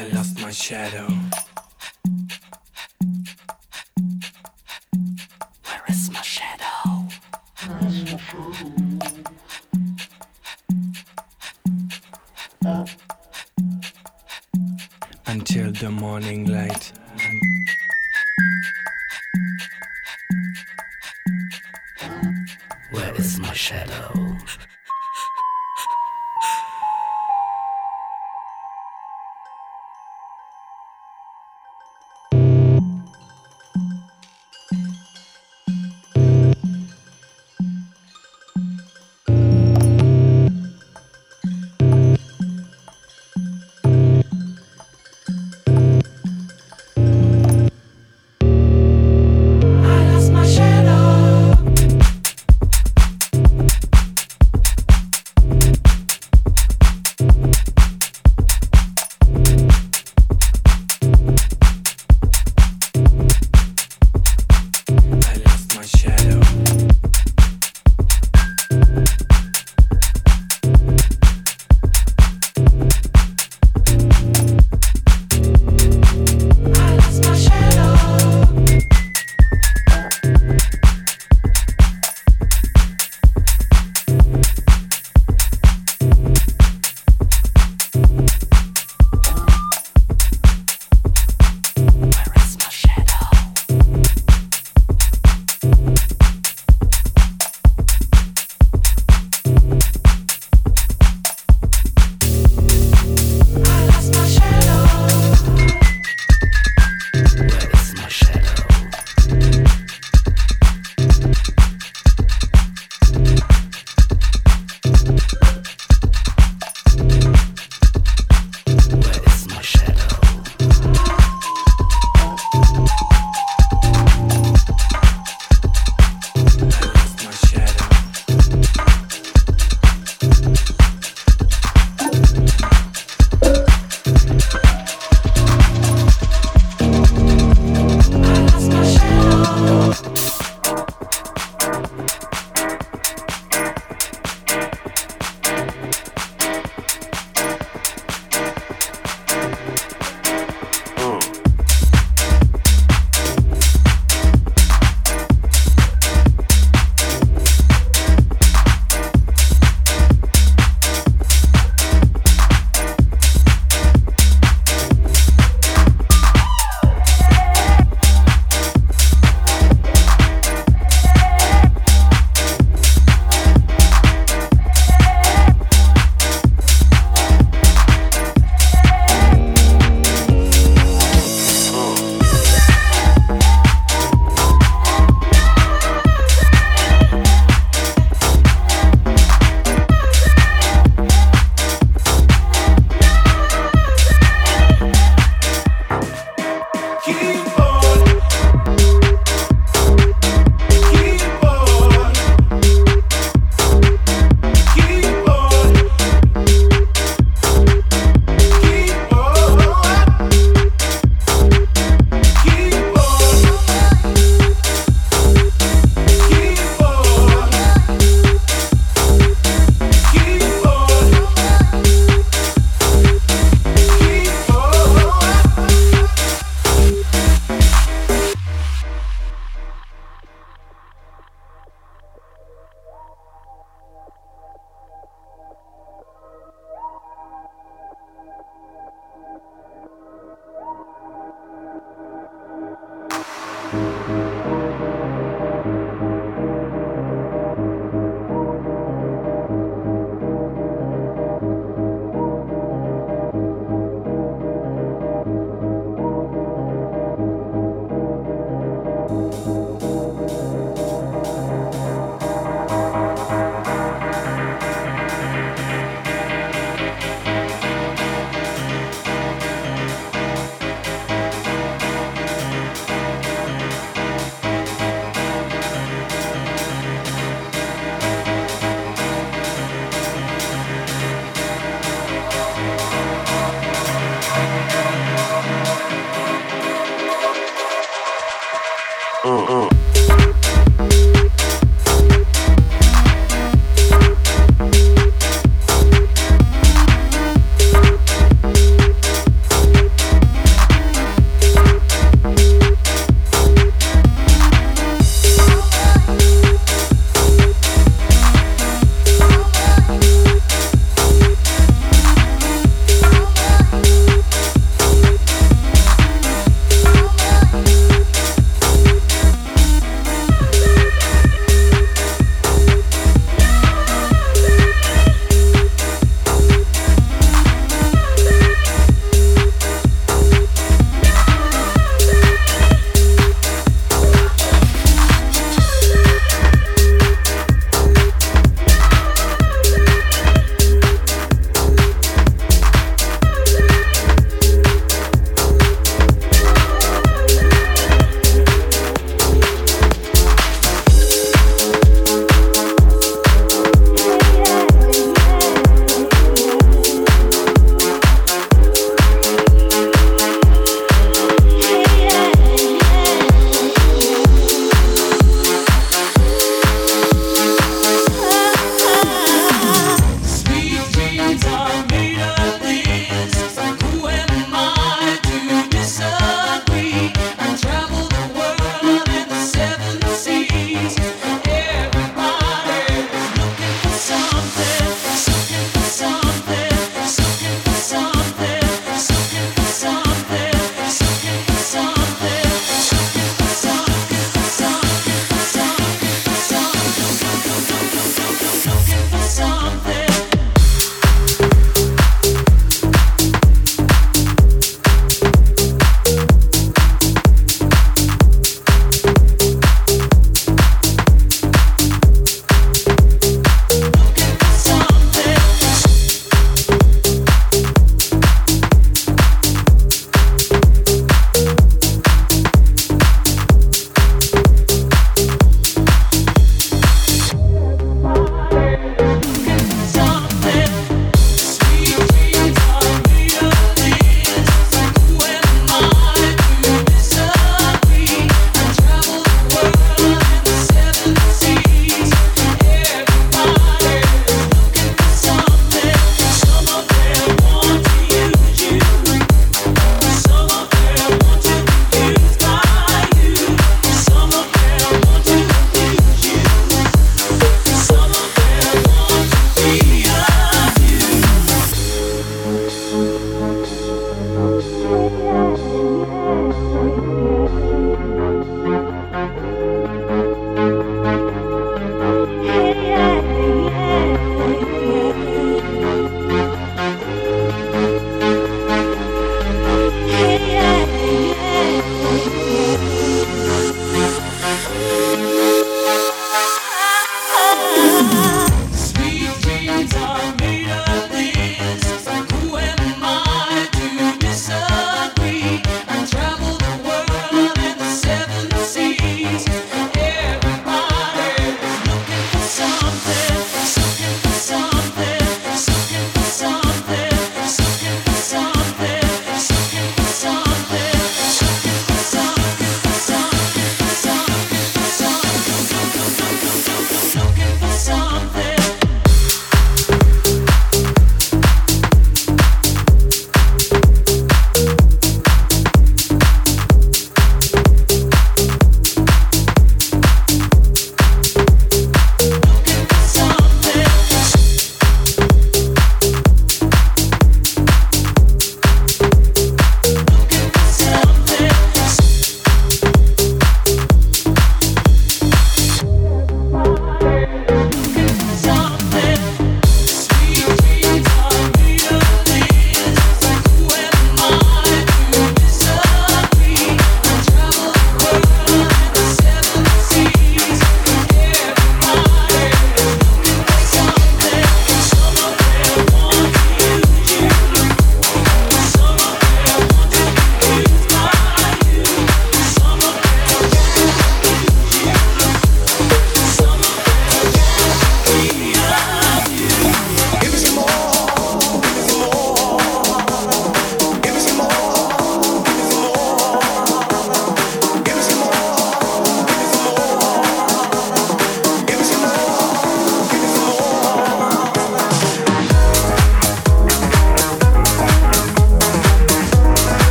I lost my shadow.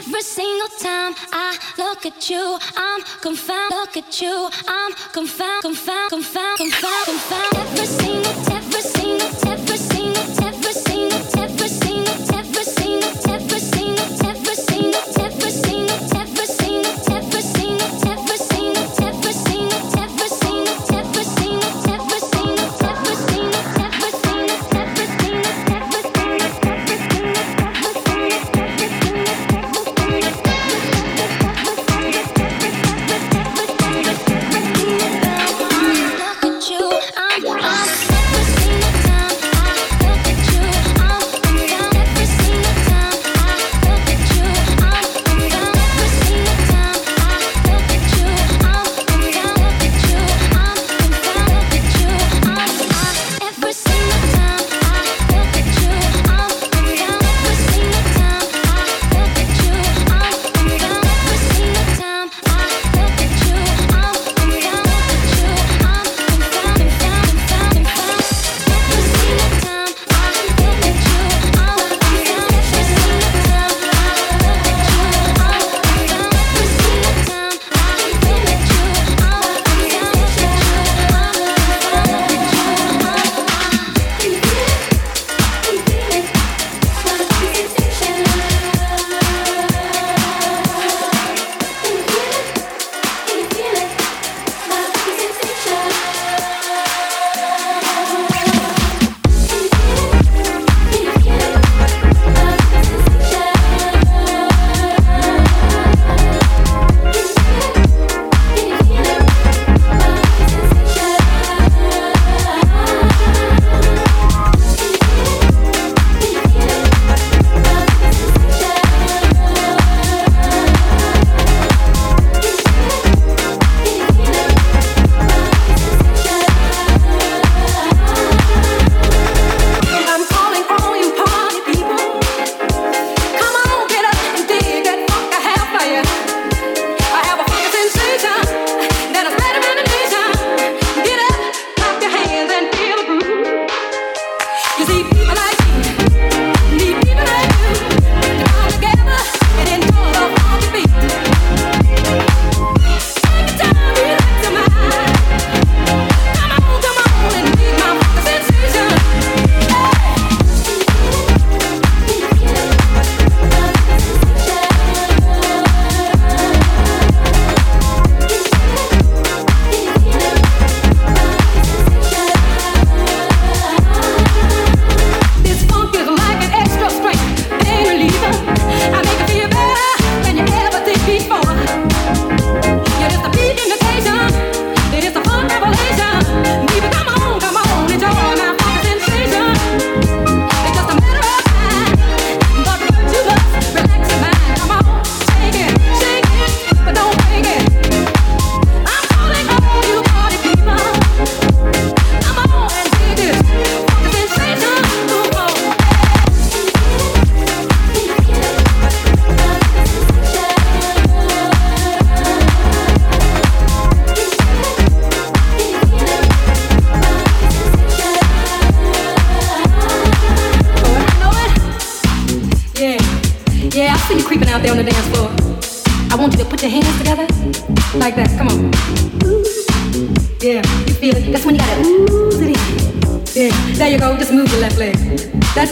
Every single time I look at you, I'm confound. Look at you, I'm confound, confound, confound, confound, confound. Every single time.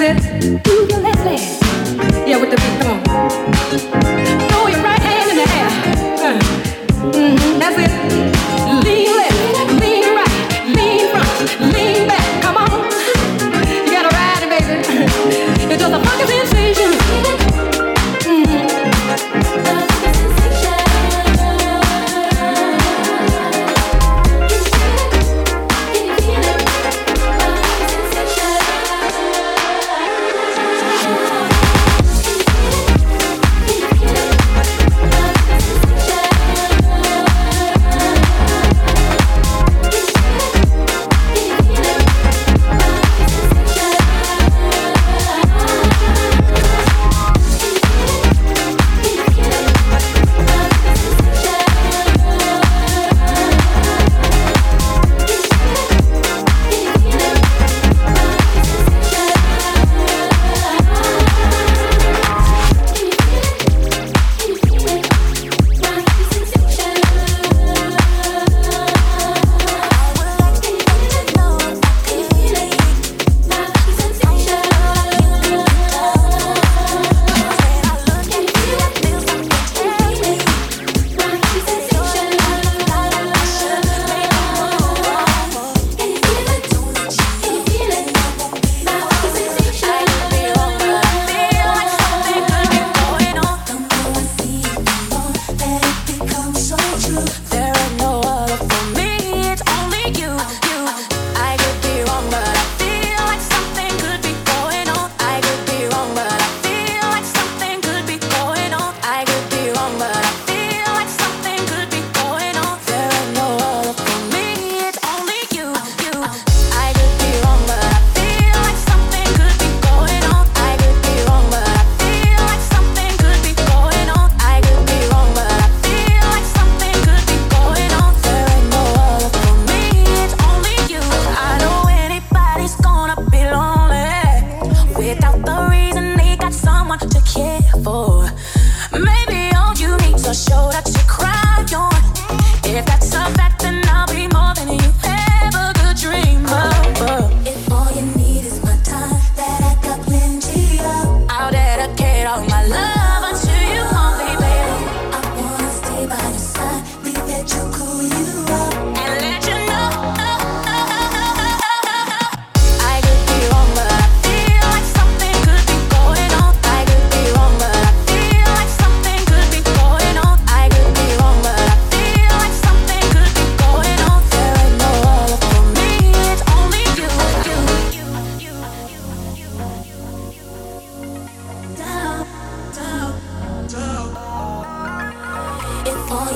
is it?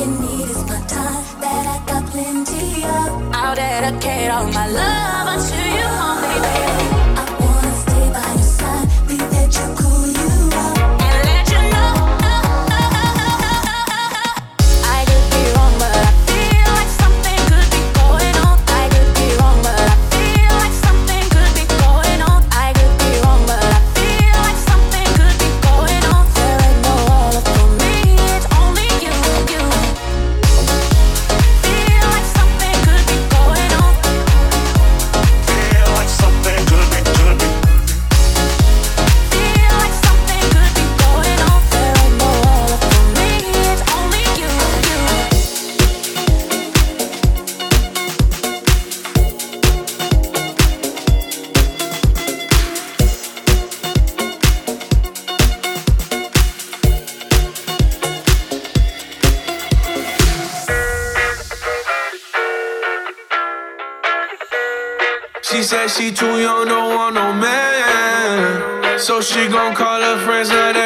You need is my time, that I got plenty of, I'll dedicate all my love unto you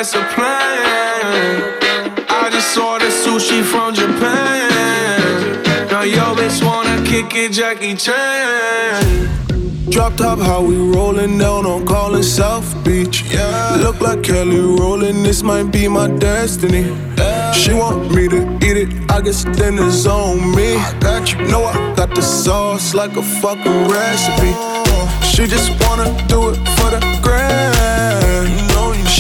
that's a plan. I just ordered sushi from Japan. Now yo bitch wanna kick it, Jackie Chan. Drop top, how we rollin' down on Collin South Beach. Yeah. Look like Kelly Rowland, this might be my destiny. She want me to eat it, I guess dinner's on me. I got you, know I got the sauce like a fucking recipe. She just wanna do it for the grand.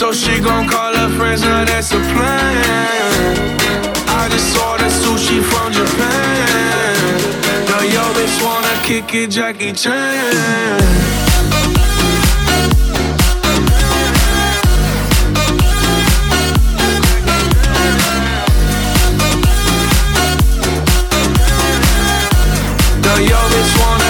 So she gon' call her friends, now that's a plan. I just ordered sushi from Japan. Now yo bitch wanna kick it, Jackie Chan. Now yo bitch wanna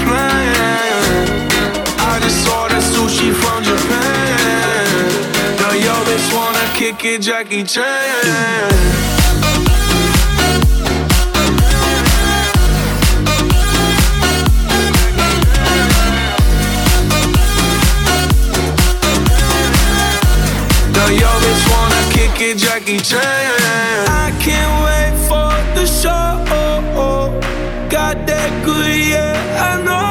Kick it, Jackie Chan. Yo bitch wanna kick it, Jackie Chan. I can't wait for the show. Got that good, yeah, I know.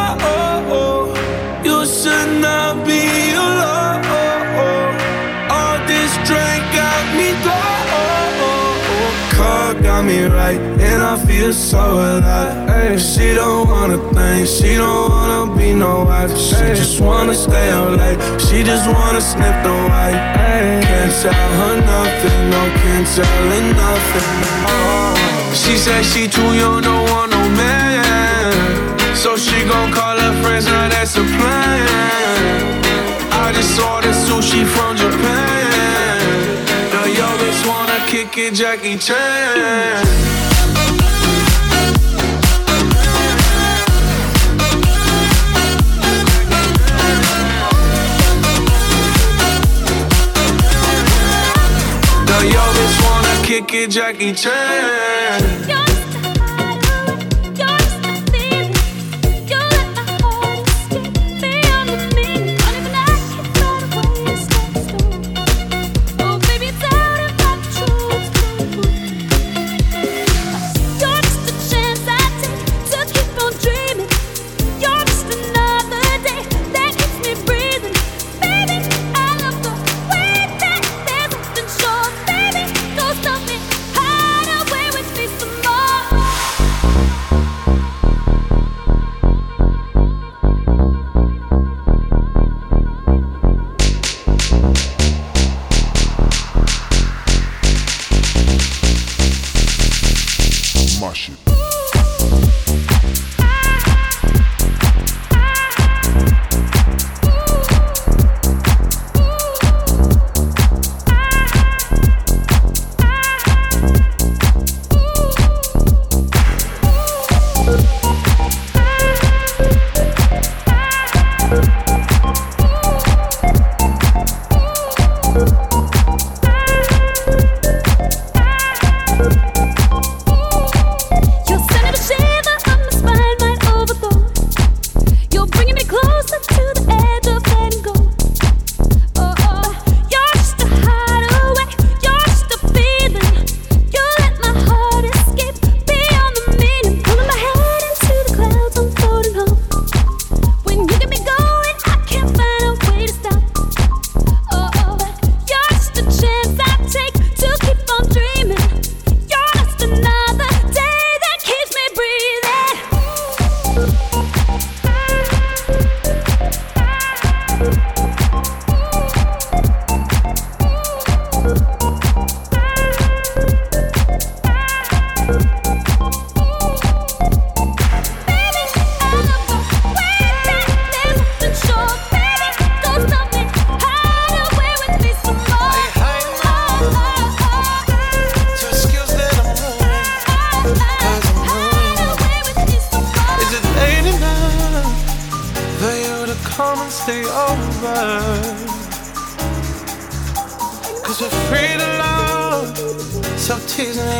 got me right, and I feel so alive. Hey, she don't wanna think, she don't wanna be no wife. She just wanna stay out late, she just wanna sniff the white. Hey. Can't tell her nothing, no, can't tell her nothing. Oh. She said she too young, don't want no man. So she gon' call her friends, now that's a plan. I just ordered sushi from Japan kick it, Jackie Chan. kick it, Jackie Chan.